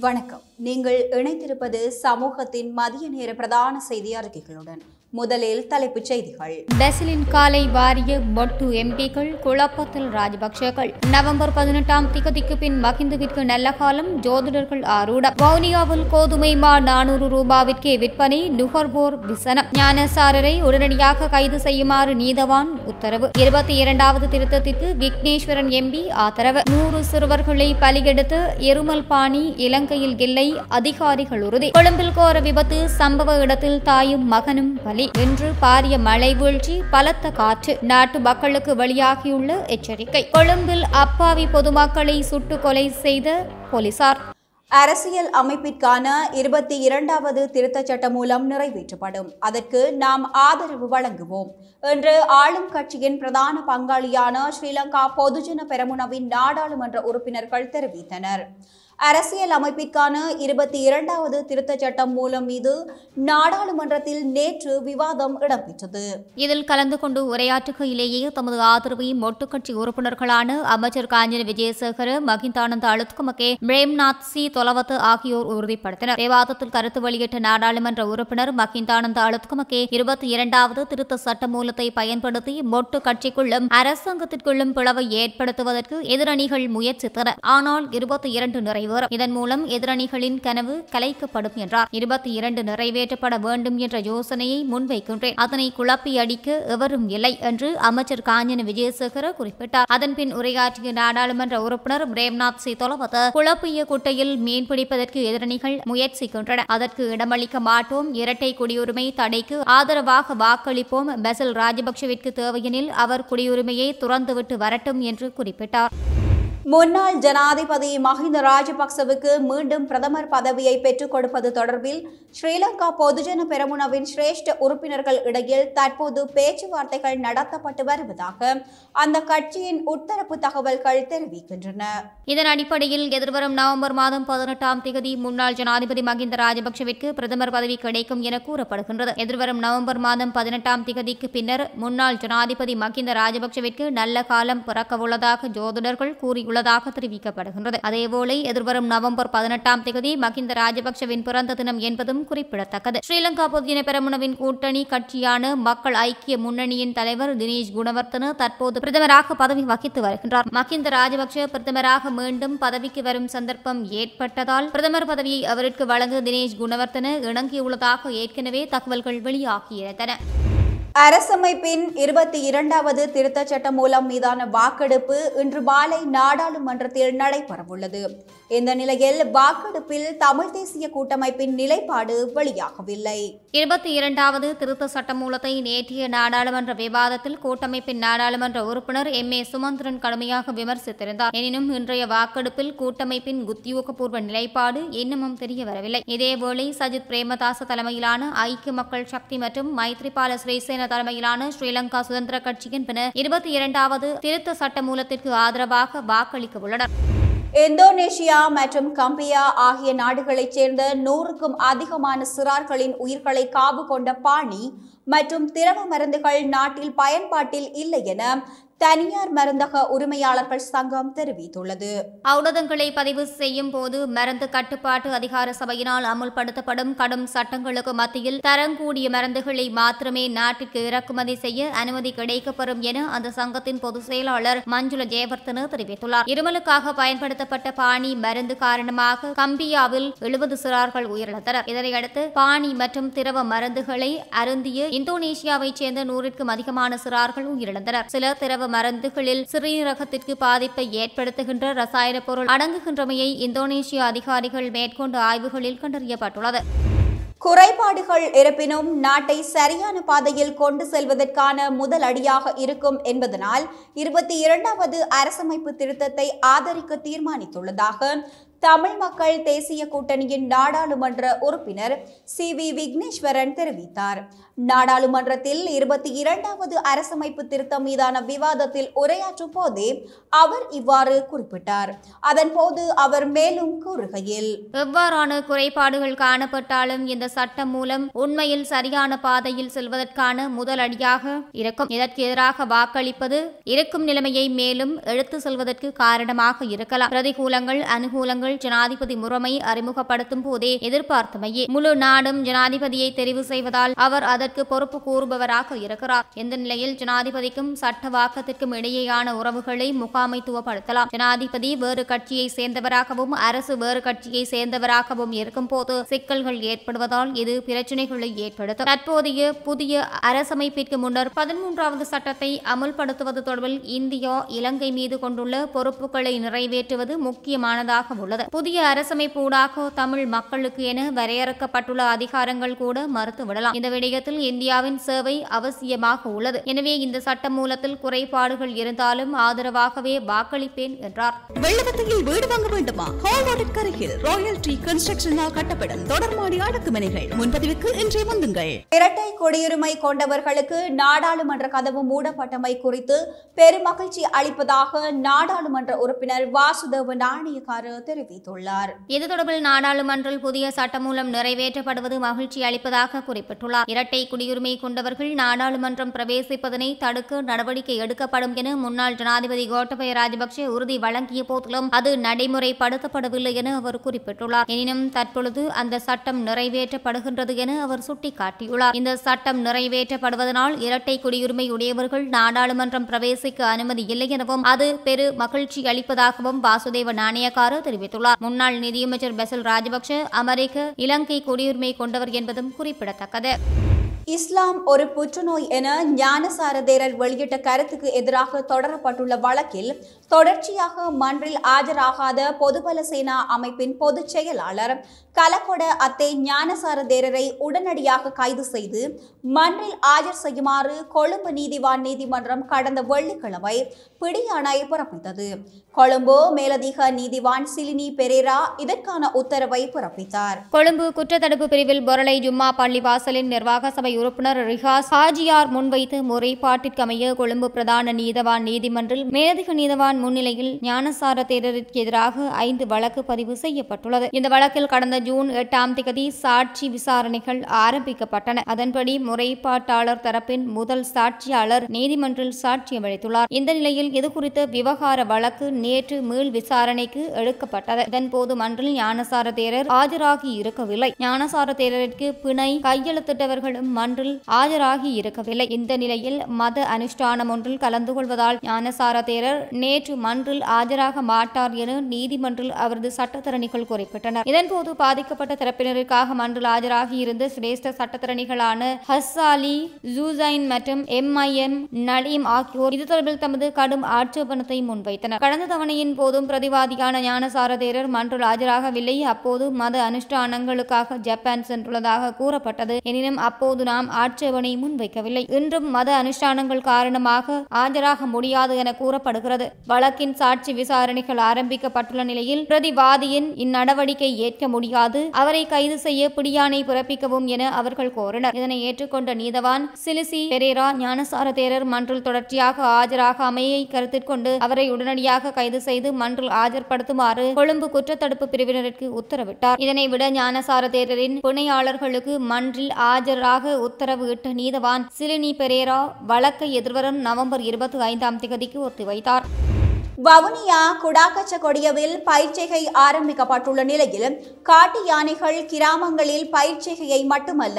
வணக்கம். நீங்கள் இணைத்திருப்பது சமூகத்தின் மதிய நேர பிரதான செய்தி அறிக்கைகளுடன் முதலில் தலைப்புச் செய்திகள். பெசலின் காலை வாரிய மொட்டு எம்பிக்கள் குழப்பத்தில் ராஜபக்சேக்கள். நவம்பர் பதினெட்டாம் திகதிக்கு பின் மகிந்துவிற்கு நல்ல காலம் ஜோதிடர்கள் ஆரூடம். வவுனியாவில் கோதுமை மா நானூறு ரூபாவிற்கே விற்பனை நுகர்வோர் விசனம். ஞானசாரரை உடனடியாக கைது செய்யுமாறு நீதவான் உத்தரவு. இருபத்தி இரண்டாவது திருத்தத்திற்கு விக்னேஸ்வரன் எம்பி ஆதரவு. நூறு சிறுவர்களை பலியெடுத்து எருமல் பாணி இலங்கையில் இல்லை அதிகாரிகள் உறுதி கொழும்பில் கோர விபத்து சம்பவ இடத்தில் தாயும் மகனும் பலி. இன்று பாரிய மழை வீழ்ச்சி பலத்த காற்று. நாட்டு மக்களுக்கு வெளியாகியுள்ள எச்சரிக்கை. கொழும்பில் அப்பாவி பொதுமக்களை சுட்டு கொலை செய்த போலீசார். அரசியல் அமைப்பிற்கான இருபத்தி இரண்டாவது திருத்தச் சட்டம் மூலம் நிறைவேற்றப்படும். அதற்கு நாம் ஆதரவு வழங்குவோம். இன்று ஆளும் கட்சியின் பிரதான பங்காளியான ஸ்ரீலங்கா பொதுஜன பெரமுனவின் நாடாளுமன்ற உறுப்பினர்கள் தெரிவித்தனர். அரசியல் அமைப்பிற்கான இருபத்தி இரண்டாவது திருத்தச் சட்டம் மூலம் மீது நாடாளுமன்றத்தில் நேற்று விவாதம் இடம்பெற்றது. இதில் கலந்து கொண்டு உரையாற்றுகையிலேயே தமது ஆதரவை மொட்டு கட்சி உறுப்பினர்களான அமைச்சர் காஞ்சன விஜயசேகர மகிந்தானந்த அழுத்குமகே பிரேம்நாத் சி தொலவத்து ஆகியோர் உறுதிப்படுத்தினர். விவாதத்தில் கருத்து வெளியிட்ட நாடாளுமன்ற உறுப்பினர் மகிந்தானந்த அழுத்குமகே இருபத்தி இரண்டாவது திருத்த சட்ட மூலத்தை பயன்படுத்தி மொட்டு கட்சிக்குள்ளும் அரசாங்கத்திற்குள்ளும் பிளவை ஏற்படுத்துவதற்கு எதிரணிகள் முயற்சித்தனர். ஆனால் இருபத்தி இரண்டு நிறைவு நிறைவேறும் இதன் மூலம் எதிரணிகளின் கனவு கலைக்கப்படும் என்றார். இருபத்தி இரண்டு நிறைவேற்றப்பட வேண்டும் என்ற யோசனையை முன்வைக்கின்றேன். அதனை குழப்பி அடிக்க எவரும் இல்லை என்று அமைச்சர் காஞ்சன விஜயசேகர குறிப்பிட்டார். அதன்பின் உரையாற்றிய நாடாளுமன்ற உறுப்பினர் பிரேம்நாத் சி தொலவத குழப்பிய குட்டையில் மீன் பிடிப்பதற்கு எதிரணிகள் முயற்சிக்கின்றன அதற்கு இடமளிக்க மாட்டோம். இரட்டை குடியுரிமை தடைக்கு ஆதரவாக வாக்களிப்போம். பெசல் ராஜபக்சவிற்கு தேவையெனில் அவர் குடியுரிமையை துறந்துவிட்டு வரட்டும் என்று குறிப்பிட்டார். முன்னாள் ஜனாதிபதி மஹிந்த ராஜபக்சவுக்கு மீண்டும் பிரதமர் பதவியை பெற்றுக் கொடுப்பது தொடர்பில் ஸ்ரீலங்கா பொதுஜன பெரமுனவின் சிரேஷ்ட உறுப்பினர்கள் இடையில் தற்போது பேச்சுவார்த்தைகள் நடத்தப்பட்டு வருவதாக அந்த கட்சியின் உட்தரப்பு தகவல்கள் தெரிவிக்கின்றன. இதன் அடிப்படையில் எதிர்வரும் நவம்பர் மாதம் பதினெட்டாம் தேதி முன்னாள் ஜனாதிபதி மகிந்த ராஜபக்சவிற்கு பிரதமர் பதவி கிடைக்கும் என கூறப்படுகின்றது. எதிர்வரும் நவம்பர் மாதம் பதினெட்டாம் தேதிக்கு பின்னர் முன்னாள் ஜனாதிபதி மகிந்த ராஜபக்சவிற்கு நல்ல காலம் பிறக்கவுள்ளதாக ஜோதிடர்கள் உள்ளதாக தெரிவிக்கப்படுகின்றது. அதேபோல எதிர்வரும் நவம்பர் பதினெட்டாம் தேதி மகிந்த ராஜபக்சவின் பிறந்த தினம் என்பதும் குறிப்பிடத்தக்கது. ஸ்ரீலங்கா பொதுஜன பெரமுனவின் கூட்டணி கட்சியான மக்கள் ஐக்கிய முன்னணியின் தலைவர் தினேஷ் குணவர்த்தன தற்போது பிரதமராக பதவி வகித்து வருகின்றார். மகிந்த ராஜபக்ஷ பிரதமராக மீண்டும் பதவிக்கு வரும் சந்தர்ப்பம் ஏற்பட்டதால் பிரதமர் பதவியை அவருக்கு வழங்க தினேஷ் குணவர்த்தன இணங்கியுள்ளதாக ஏற்கனவே தகவல்கள் வெளியாகியிருந்தன. அரசமைப்பின் இருபத்தி இரண்டாவது திருத்தச் சட்டம் மூலம் மீதான வாக்கெடுப்பு இன்று மாலை நாடாளுமன்றத்தில் நடைபெறவுள்ளது. இந்த நிலையில் வாக்கெடுப்பில் தமிழ் தேசிய கூட்டமைப்பின் நிலைப்பாடு வெளியாகவில்லை. இருபத்தி இரண்டாவது திருத்த சட்டமூலத்தை நேற்றைய நாடாளுமன்ற விவாதத்தில் கூட்டமைப்பின் நாடாளுமன்ற உறுப்பினர் எம். ஏ. சுமந்திரன் கடுமையாக விமர்சித்திருந்தார். எனினும் இன்றைய வாக்கெடுப்பில் கூட்டமைப்பின் உத்தியோகபூர்வ நிலைப்பாடு இன்னமும் தெரிய வரவில்லை இதேவேளை சஜித் பிரேமதாச தலைமையிலான ஐக்கிய மக்கள் சக்தி மற்றும் மைத்ரிபால சிறிசேன தலைமையிலான ஸ்ரீலங்கா சுதந்திர கட்சியின் பின்னர் இருபத்தி இரண்டாவது திருத்த சட்டமூலத்திற்கு ஆதரவாக வாக்களிக்க உள்ளனர் இந்தோனேஷியா மற்றும் கம்பியா ஆகிய நாடுகளைச் சேர்ந்த நூறுக்கும் அதிகமான சிறார்களின் உயிர்களை காவு கொண்ட பாணி மற்றும் திரவ மருந்துகள் நாட்டில் பயன்பாட்டில் இல்லை என தனியார் மருந்தக உரிமையாளர்கள் சங்கம் தெரிவித்துள்ளது. ஔடதங்களை பதிவு செய்யும் போது மருந்து கட்டுப்பாட்டு அதிகார சபையினால் அமுல்படுத்தப்படும் கடும் சட்டங்களுக்கு மத்தியில் தரங்கூடிய மருந்துகளை மாத்திரமே நாட்டிற்கு இறக்குமதி செய்ய அனுமதி கிடைக்கப்பெறும் என அந்த சங்கத்தின் பொதுச் செயலாளர் மஞ்சுள ஜெயவர்த்தன தெரிவித்துள்ளார். இருமலுக்காக பயன்படுத்தப்பட்ட பாணி மருந்து காரணமாக கம்பியாவில் எழுபது சிறார்கள் உயிரிழந்தனர். இதனையடுத்து பாணி மற்றும் திரவ மருந்துகளை அருந்திய இந்தோனேஷியாவைச் சேர்ந்த நூறுக்கும் அதிகமான சிறார்கள் உயிரிழந்தனர். சில திரவ மருந்துகளில் சிறுநீரகத்திற்கு பாதிப்பை ஏற்படுத்துகின்ற ரசாயன பொருள் அடங்குகின்றமையை இந்தோனேஷிய அதிகாரிகள் மேற்கொண்ட ஆய்வுகளில் கண்டறியப்பட்டுள்ளது. குறைபாடுகள் இருப்பினும் நாட்டை சரியான பாதையில் கொண்டு செல்வதற்கான முதல் அடியாக இருக்கும் என்பதனால் இருபத்தி இரண்டாவது அரசமைப்பு திருத்தத்தை ஆதரிக்க தீர்மானித்துள்ளதாக தமிழ் மக்கள் தேசிய கூட்டணியின் நாடாளுமன்ற உறுப்பினர் சி. வி. விக்னேஸ்வரன் தெரிவித்தார். நாடாளுமன்றத்தில் இருபத்தி இரண்டாவது அரசமைப்பு திருத்தம் மீதான விவாதத்தில் உரையாற்றும் போதே அவர் இவ்வாறு குறிப்பிட்டார். அதன்போது அவர் மேலும் கூறுகையில் எவ்வாறான குறைபாடுகள் காணப்பட்டாலும் இந்த சட்டம் மூலம் உண்மையில் சரியான பாதையில் செல்வதற்கான முதல் அடியாக இருக்கும். இதற்கு எதிராக வாக்களிப்பது இருக்கும் நிலைமையை மேலும் எடுத்து செல்வதற்கு காரணமாக இருக்கலாம். பிரதிகூலங்கள் அனுகூலங்கள் உறுப்பினர்கள் ஜனாதிபதி முறைமை அறிமுகப்படுத்தும் போதே எதிர்பார்த்தமையே. முழு நாடும் ஜனாதிபதியை தெரிவு செய்வதால் அவர் அதற்கு பொறுப்பு கூறுபவராக இருக்கிறார். இந்த நிலையில் ஜனாதிபதிக்கும் சட்டவாக்கத்திற்கும் இடையேயான உறவுகளை முகாமைத்துவப்படுத்தலாம். ஜனாதிபதி வேறு கட்சியை சேர்ந்தவராகவும் அரசு வேறு கட்சியை சேர்ந்தவராகவும் இருக்கும் போது சிக்கல்கள் ஏற்படுவதால் இது பிரச்சனைகளை ஏற்படுத்தும். தற்போதைய புதிய அரசமைப்பிற்கு முன்னர் பதிமூன்றாவது சட்டத்தை அமுல்படுத்துவது தொடர்பில் இந்தியா இலங்கை மீது கொண்டுள்ள பொறுப்புகளை நிறைவேற்றுவது முக்கியமானதாக உள்ளது. புதிய அரசமைப்பு ஊடாக தமிழ் மக்களுக்கு என வரையறுக்கப்பட்டுள்ள அதிகாரங்கள் கூட மறுத்துவிடலாம் இந்த விடயத்தில் இந்தியாவின் சேவை அவசியமாக உள்ளது. எனவே இந்த சட்ட மூலத்தில் குறைபாடுகள் இருந்தாலும் ஆதரவாகவே வாக்களிப்பேன் என்றார். வெள்ளவத்தையில் வீடு வாங்க வேண்டுமா? அருகில் ராயல் ட்ரீ கன்ஸ்ட்ரக்ஷனால் கட்டப்படும். தொடர்மாடி அடுக்குமனைகள் முன்பதிவுக்கு இன்றே வந்துங்கள். இரட்டை குடியுரிமை கொண்டவர்களுக்கு நாடாளுமன்ற கதவு மூடப்பட்டமை குறித்து பெருமகிழ்ச்சி அளிப்பதாக நாடாளுமன்ற உறுப்பினர் வாசுதேவ நாணயக்கார தெரிவித்துள்ளார் இது தொடர்பில் நாடாளுமன்றில் புதிய சட்டமூலம் நிறைவேற்றப்படுவது மகிழ்ச்சி அளிப்பதாக குறிப்பிட்டுள்ளார். இரட்டை குடியுரிமை கொண்டவர்கள் நாடாளுமன்றம் பிரவேசிப்பதனை தடுக்க நடவடிக்கை எடுக்கப்படும் என முன்னாள் ஜனாதிபதி கோட்டபய ராஜபக்சே உறுதி வழங்கிய போதிலும் அது நடைமுறைப்படுத்தப்படவில்லை என அவர் குறிப்பிட்டுள்ளார். எனினும் தற்பொழுது அந்த சட்டம் நிறைவேற்றப்படுகின்றது என அவர் சுட்டிக்காட்டியுள்ளார். இந்த சட்டம் நிறைவேற்றப்படுவதனால் இரட்டை குடியுரிமை உடையவர்கள் நாடாளுமன்றம் பிரவேசிக்க அனுமதி இல்லை எனவும் அது பெரு மகிழ்ச்சி அளிப்பதாகவும் வாசுதேவ நாணயக்காரர் தெரிவித்தார் தெரிவித்துள்ளார். முன்னாள் நிதியமைச்சர் பெசல் ராஜபக்ஷ அமெரிக்க இலங்கை குடியுரிமை கொண்டவர் என்பதும் குறிப்பிடத்தக்கது. இஸ்லாம் ஒரு புற்றுநோய் என ஞானசார தேரர் வெளியிட்ட கருத்துக்கு எதிராக தொடரப்பட்டுள்ள வழக்கில் தொடர்ச்சியாக மன்றில் ஆஜராகாத பொதுபல சேனா அமைப்பின் பொதுச் செயலாளர் கலகொட அத்தே ஞானசார தேரரை உடனடியாக கைது செய்து மன்றில் ஆஜர் செய்யுமாறு கொழும்பு நீதிவான் நீதிமன்றம் கடந்த வெள்ளிக்கிழமை பிடியாணை பிறப்பித்தது. கொழும்பு மேலதிக நீதிவான் சிலினி பெரேரா இதற்கான உத்தரவை பிறப்பித்தார். கொழும்பு குற்றத்தடுப்பு பிரிவில் பொருளை ஜும்மா பள்ளிவாசலின் நிர்வாக சபை உறுப்பினர் ரிஹாஸ் ஹாஜியார் முன்வைத்து முறைப்பாட்டிற்கமைய கொழும்பு பிரதான நீதவான் நீதிமன்றில் மேலதிக நீதவான் முன்னிலையில் ஞானசார தேரருக்கு எதிராக ஐந்து வழக்கு பதிவு செய்யப்பட்டுள்ளது. இந்த வழக்கில் கடந்த ஜூன் எட்டாம் திகதி சாட்சி விசாரணைகள் ஆரம்பிக்கப்பட்டன. அதன்படி முறைப்பாட்டாளர் தரப்பின் முதல் சாட்சியாளர் நீதிமன்றில் சாட்சியம் அளித்துள்ளார். இந்த நிலையில் இதுகுறித்த விவகார வழக்கு நேற்று மீள் விசாரணைக்கு எடுக்கப்பட்டது. இதன்போது மன்றில் ஞானசார தேரர் ஆஜராகி இருக்கவில்லை. ஞானசார தேரருக்கு பிணை கையெழுத்திட்டவர்களும் ஒன்றில் ஆஜராகி இருக்கவில்லை. இந்த நிலையில் மத அனுஷ்டானம் ஒன்றில் கலந்து கொள்வதால் ஞானசார தேரர் நேற்று மன்றில் ஆஜராக மாட்டார் என நீதிமன்றில் அவரது சட்டத்தரணிகள் குறிப்பிட்டனர். இதன்போது பாதிக்கப்பட்ட தரப்பினருக்காக மன்றில் ஆஜராகி இருந்த சிரேஷ்ட சட்டத்தரணிகளான ஹஸ்ஸாலி ஜூசைன் மற்றும் எம்ஐஎம் நலீம் ஆகியோர் இது தொடர்பில் தமது கடும் ஆட்சேபனத்தை முன்வைத்தனர். கடந்த தவணையின் போதும் பிரதிவாதியான ஞானசார தேரர் மன்றில் ஆஜராகவில்லை. அப்போது மத அனுஷ்டானங்களுக்காக ஜப்பான் சென்றுள்ளதாக கூறப்பட்டது. எனினும் அப்போது நாம் ஆட்சேபனை முன்வைக்கவில்லை. இன்றும் மத அனுஷ்டானங்கள் காரணமாக ஆஜராக முடியாது என கூறப்படுகிறது. வழக்கின் சாட்சி விசாரணைகள் ஆரம்பிக்கப்பட்டுள்ள நிலையில் பிரதிவாதியின் இந்நடவடிக்கை ஏற்க முடியாது. அவரை கைது செய்ய பிடியானை பிறப்பிக்கவும் என அவர்கள் கோரினர். இதனை ஏற்றுக்கொண்ட நீதவான் சிலிசி பெரேரா ஞானசார தேரர் மன்றில் தொடர்ச்சியாக ஆஜராகாமையை கருத்தில் கொண்டு அவரை உடனடியாக கைது செய்து மன்றில் ஆஜர்படுத்துமாறு கொழும்பு குற்றத்தடுப்பு பிரிவினருக்கு உத்தரவிட்டார். இதனை விட ஞானசார தேரரின் புனையாளர்களுக்கு மன்றில் ஆஜராக உத்தரவு இட்ட நீதவான் சிலினி பெரேரா வழக்கை எதிர்வரும் நவம்பர் இருபத்தி ஐந்தாம் திகதிக்கு ஒத்திவைத்தார். வவுனியா குடாக்கச்ச கொடியவில் பயிற்சிகை ஆரம்பிக்கப்பட்டுள்ள நிலையில் காட்டு யானைகள் கிராமங்களில் பயிற்சிகையை மட்டுமல்ல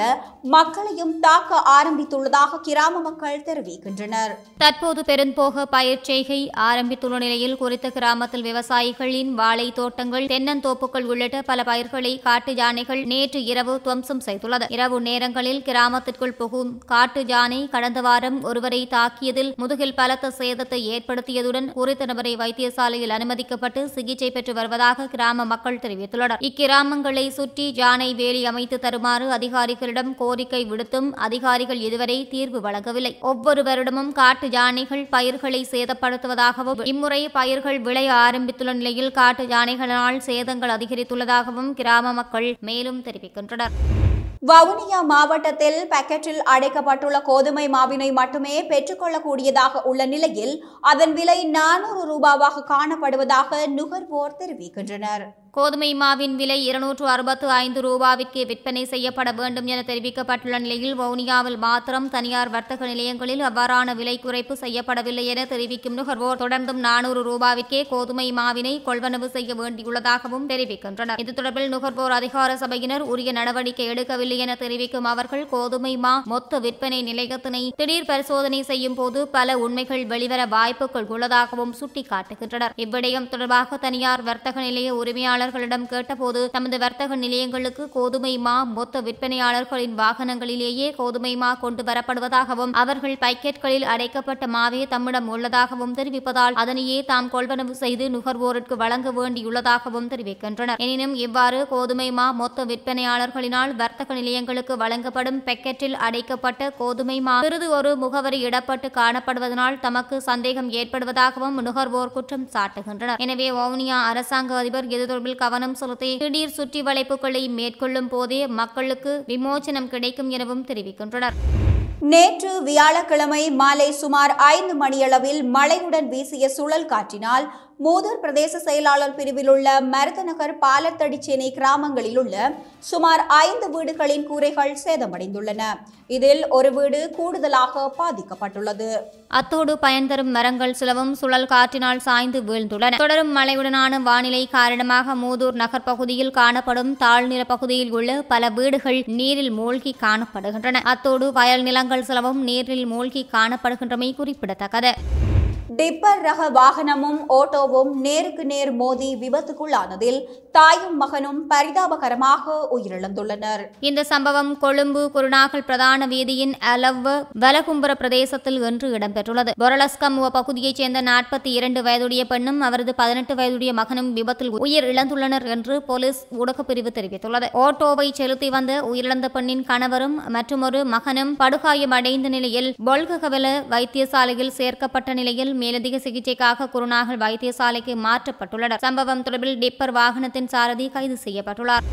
மக்களையும் தாக்க ஆரம்பித்துள்ளதாக கிராம மக்கள் தெரிவிக்கின்றனர். தற்போது பெரும்போக பயிற்சிகை ஆரம்பித்துள்ள நிலையில் குறித்த கிராமத்தில் விவசாயிகளின் வாழை தோட்டங்கள் தென்னந்தோப்புகள் உள்ளிட்ட பல பயிர்களை காட்டு யானைகள் நேற்று இரவு துவம்சம் செய்துள்ளது. இரவு நேரங்களில் கிராமத்திற்குள் புகும் காட்டு யானை கடந்த வாரம் ஒருவரை தாக்கியதில் முதுகில் பலத்த சேதத்தை ஏற்படுத்தியதுடன் குறித்த நபரை வைத்தியசாலையில் அனுமதிக்கப்பட்டு சிகிச்சை பெற்று வருவதாக கிராம மக்கள் தெரிவித்துள்ளனர். இக்கிராமங்களை சுற்றி யானை வேலி அமைத்து தருமாறு அதிகாரிகளிடம் கோரிக்கை விடுத்தும் அதிகாரிகள் இதுவரை தீர்வு வழங்கவில்லை. ஒவ்வொரு வருடமும் காட்டு யானைகள் பயிர்களை சேதப்படுத்துவதாகவும் இம்முறை பயிர்கள் விளைய ஆரம்பித்துள்ள நிலையில் காட்டு யானைகளினால் சேதங்கள் அதிகரித்துள்ளதாகவும் கிராம மக்கள் மேலும் தெரிவிக்கின்றனர். வவுனியா மாவட்டத்தில் பாக்கெட்டில் அடைக்கப்பட்டுள்ள கோதுமை மாவினை மட்டுமே பெற்றுக்கொள்ளக்கூடியதாக உள்ள நிலையில் அதன் விலை நானூறு ரூபாவாக காணப்படுவதாக நுகர்வோர் தெரிவிக்கின்றனர். கோதுமை மாவின் விலை இருநூற்று அறுபத்து ஐந்து ரூபாவிற்கு விற்பனை செய்யப்பட வேண்டும் என தெரிவிக்கப்பட்டுள்ள நிலையில் வவுனியாவில் மாத்திரம் தனியார் வர்த்தக நிலையங்களில் அவ்வாறான விலை குறைப்பு செய்யப்படவில்லை என தெரிவிக்கும் நுகர்வோர் தொடர்ந்தும் நானூறு ரூபாவிற்கே கோதுமை மாவினை கொள்வனவு செய்ய வேண்டியுள்ளதாகவும் தெரிவிக்கின்றனர். இது தொடர்பில் நுகர்வோர் அதிகார சபையினர் உரிய நடவடிக்கை எடுக்கவில்லை என தெரிவிக்கும் அவர்கள் கோதுமை மா மொத்த விற்பனை நிலையத்தினை திடீர் பரிசோதனை செய்யும் போது பல உண்மைகள் வெளிவர வாய்ப்புகள் உள்ளதாகவும் சுட்டிக்காட்டுகின்றனர். இவ்விடயம் தொடர்பாக தனியார் வர்த்தக நிலைய உரிமையாளர் உரிமையாளர்களிடம் கேட்டபோது தமது வர்த்தக நிலையங்களுக்கு கோதுமை மா மொத்த விற்பனையாளர்களின் வாகனங்களிலேயே கோதுமை மா கொண்டு வரப்படுவதாகவும் அவர்கள் பைக்கெட்களில் அடைக்கப்பட்ட மாவே தம்மிடம் உள்ளதாகவும் தெரிவிப்பதால் அதனையே தாம் கொள்வனவு செய்து நுகர்வோருக்கு வழங்க வேண்டியுள்ளதாகவும் தெரிவிக்கின்றனர். எனினும் இவ்வாறு கோதுமை மா மொத்த விற்பனையாளர்களினால் வர்த்தக நிலையங்களுக்கு வழங்கப்படும் பெக்கெட்டில் அடைக்கப்பட்ட கோதுமை மா சிறிது ஒரு முகவரி இடப்பட்டு காணப்படுவதனால் தமக்கு சந்தேகம் ஏற்படுவதாகவும் நுகர்வோர் குற்றம் சாட்டுகின்றனர். எனவே வவுனியா அரசாங்க அதிபர் இது தொடர்பில் கவனம் செலுத்தி திடீர் சுற்றி வளைப்புகளை மேற்கொள்ளும் போதே மக்களுக்கு விமோசனம் கிடைக்கும் எனவும் தெரிவிக்கின்றனர். நேற்று வியாழக்கிழமை மாலை சுமார் ஐந்து மணியளவில் மழையுடன் வீசிய சுழல் காற்றினால் மூதூர் பிரதேச செயலாளர் பிரிவில் உள்ள மருதநகர் பாலத்தடிச்சேனை கிராமங்களில் உள்ள சுமார் ஐந்து வீடுகளின் கூரைகள் சேதமடைந்துள்ளன. இதில் ஒரு வீடு கூடுதலாக பாதிக்கப்பட்டுள்ளது. அத்தோடு பயன் தரும் மரங்கள் சிலவும் சுழல் காற்றினால் சாய்ந்து வீழ்ந்துள்ளன. தொடரும் மழையுடனான வானிலை காரணமாக மூதூர் நகர் பகுதியில் காணப்படும் தாழ்நில பகுதியில் உள்ள பல வீடுகள் நீரில் மூழ்கி காணப்படுகின்றன. அத்தோடு வயல் நிலங்கள் சிலவும் நீரில் மூழ்கி காணப்படுகின்றமை குறிப்பிடத்தக்கது. டிப்பர் ரக வாகனமும் ஓட்டோவும் நேருக்கு நேர் மோதி விபத்துக்குள்ளானதில் தாயும் மகனும் பரிதாபகரமாக உயிரிழந்துள்ளனர். இந்த சம்பவம் கொழும்பு குருநாகல் பிரதான வீதியின் அலவ் வலகும்புர பிரதேசத்தில் இன்று இடம்பெற்றுள்ளது. பொரலஸ்கமுவ பகுதியைச் சேர்ந்த நாற்பத்தி இரண்டு வயதுடைய பெண்ணும் அவரது பதினெட்டு வயதுடைய மகனும் விபத்தில் உயிர் இழந்துள்ளனர் என்று போலீஸ் ஊடகப் பிரிவு தெரிவித்துள்ளது. ஓட்டோவை செலுத்தி வந்த உயிரிழந்த பெண்ணின் கணவரும் மற்றுமொரு மகனும் படுகாயமடைந்த நிலையில் பொல்ககவல வைத்தியசாலையில் சேர்க்கப்பட்ட நிலையில் மேலதிக சிகிச்சைக்காக குருநாகல் வைத்தியசாலைக்கு மாற்றப்பட்டுள்ளனர். சம்பவம் தொடர்பில் டிப்பர் வாகனத்தின் சாரதி கைது செய்யப்பட்டுள்ளார்.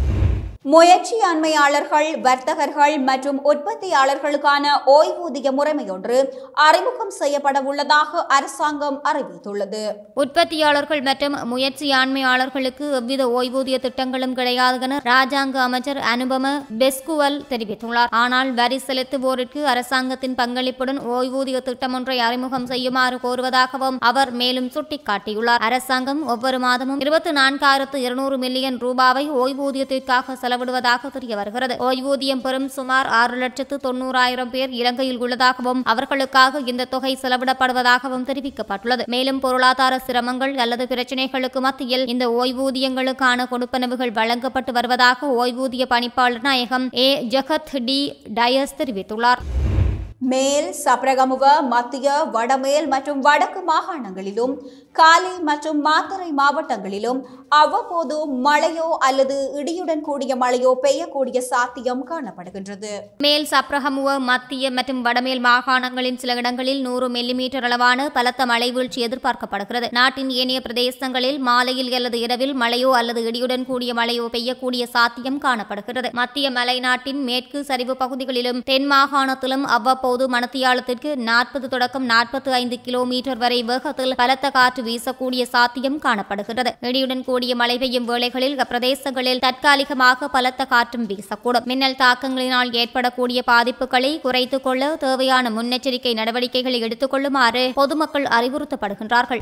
முயற்சி அண்மையாளர்கள் வர்த்தகர்கள் மற்றும் உற்பத்தியாளர்களுக்கான ஓய்வூதிய முறைமையொன்று அறிமுகம் செய்யப்பட உள்ளதாக அரசாங்கம் அறிவித்துள்ளது. உற்பத்தியாளர்கள் மற்றும் முயற்சியாண்மையாளர்களுக்கு எவ்வித ஓய்வூதிய திட்டங்களும் கிடையாது என ராஜாங்க அமைச்சர் அனுபம பெஸ்குவல் தெரிவித்துள்ளார். ஆனால் வரி செலுத்துவோருக்கு அரசாங்கத்தின் பங்களிப்புடன் ஓய்வூதிய திட்டம் ஒன்றை அறிமுகம் செய்யுமாறு கோருவதாகவும் அவர் மேலும் சுட்டிக்காட்டியுள்ளார். அரசாங்கம் ஒவ்வொரு மாதமும் இருபத்தி நான்காயிரத்து இருநூறு மில்லியன் ரூபாவை ஓய்வூதியத்திற்காக செலவிடுவதாக தெரிய வருகிறது ஓய்வூதியம் பெறும் சுமார் ஆறு லட்சத்து தொண்ணூறாயிரம் பேர் இலங்கையில் உள்ளதாகவும் அவர்களுக்காக இந்த தொகை செலவிடப்படுவதாகவும் தெரிவிக்கப்பட்டுள்ளது. மேலும் பொருளாதார சிரமங்கள் அல்லது பிரச்சினைகளுக்கு மத்தியில் இந்த ஓய்வூதியங்களுக்கான கொடுப்பனவுகள் வழங்கப்பட்டு வருவதாக ஓய்வூதிய பணிப்பாளர் நாயகம் ஏ. ஜகத் டி. டயஸ் தெரிவித்துள்ளார். மேல் சப்ரகமுவ மத்திய வடமேல் மற்றும் வடக்கு மாகாணங்களிலும் காலி மற்றும் மாத்தறை மாவட்டங்களிலும் அவ்வப்போது மழையோ அல்லது இடியுடன் கூடிய மழையோ பெய்யக்கூடிய சாத்தியம் காணப்படுகின்றது. மேல் சப்ரஹமுவ மத்திய மற்றும் வடமேல் மாகாணங்களின் சில இடங்களில் நூறு மில்லிமீட்டர் அளவான பலத்த மழை வீழ்ச்சி எதிர்பார்க்கப்படுகிறது. நாட்டின் ஏனைய பிரதேசங்களில் மாலையில் அல்லது இரவில் மழையோ அல்லது இடியுடன் கூடிய மழையோ பெய்யக்கூடிய சாத்தியம் காணப்படுகிறது. மத்திய மலைநாட்டின் மேற்கு சரிவு பகுதிகளிலும் தென் மாகாணத்திலும் அவ்வப்போது மணத்தியாலத்திற்கு நாற்பது தொடக்கம் நாற்பத்தி ஐந்து கிலோமீட்டர் வரை வேகத்தில் பலத்த காற்று வீசக்கூடிய சாத்தியம் காணப்படுகிறது. இடியுடன் கூடிய மழை பெய்யும் வேளைகளில் அப்பிரதேசங்களில் தற்காலிகமாக பலத்த காற்றும் வீசக்கூடும். மின்னல் தாக்கங்களினால் ஏற்படக்கூடிய பாதிப்புகளை குறைத்துக் கொள்ள தேவையான முன்னெச்சரிக்கை நடவடிக்கைகளை எடுத்துக் கொள்ளுமாறு பொதுமக்கள் அறிவுறுத்தப்படுகின்றார்கள்.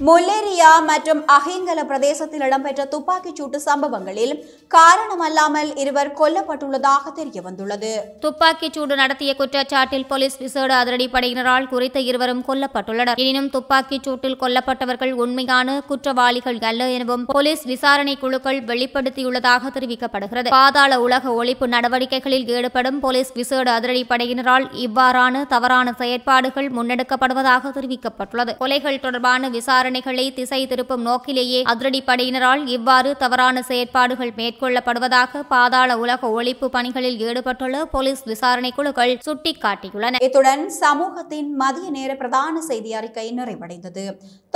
முல்லேரியா மற்றும் அஹிங்கல பிரதேசத்தில் இடம்பெற்ற துப்பாக்கிச் சூட்டு சம்பவங்களில் காரணமல்லாமல் இருவர் கொல்லப்பட்டுள்ளதாக தெரிய வந்துள்ளது துப்பாக்கிச் சூடு நடத்திய குற்றச்சாட்டில் போலீஸ் விசேட அதிரடிப்படையினரால் குறித்த இருவரும் கொல்லப்பட்டுள்ளனர். எனினும் துப்பாக்கிச் சூட்டில் கொல்லப்பட்டவர்கள் உண்மையான குற்றவாளிகள் அல்ல எனவும் போலீஸ் விசாரணை குழுக்கள் வெளிப்படுத்தியுள்ளதாக தெரிவிக்கப்படுகிறது. பாதாள உலக ஒழிப்பு நடவடிக்கைகளில் ஈடுபடும் போலீஸ் விசேட அதிரடிப்படையினரால் இவ்வாறான தவறான செயற்பாடுகள் முன்னெடுக்கப்படுவதாக தெரிவிக்கப்பட்டுள்ளது. கொலைகள் தொடர்பான விசாரணைகளை திசை திருப்பும் நோக்கிலேயே அதிரடிப்படையினரால் இவ்வாறு தவறான செயற்பாடுகள் மேற்கொள்ளப்படுவதாக பாதாள உலக ஒழிப்பு பணிகளில் ஈடுபட்டுள்ள போலீஸ் விசாரணை குழுக்கள் சுட்டிக்காட்டியுள்ளன. இத்துடன் சமூகத்தின் மதிய நேர பிரதான செய்தி அறிக்கை நிறைவடைந்தது.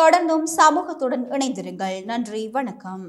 தொடர்ந்தும் சமூகத்துடன் இணைந்திருங்கள். நன்றி. வணக்கம்.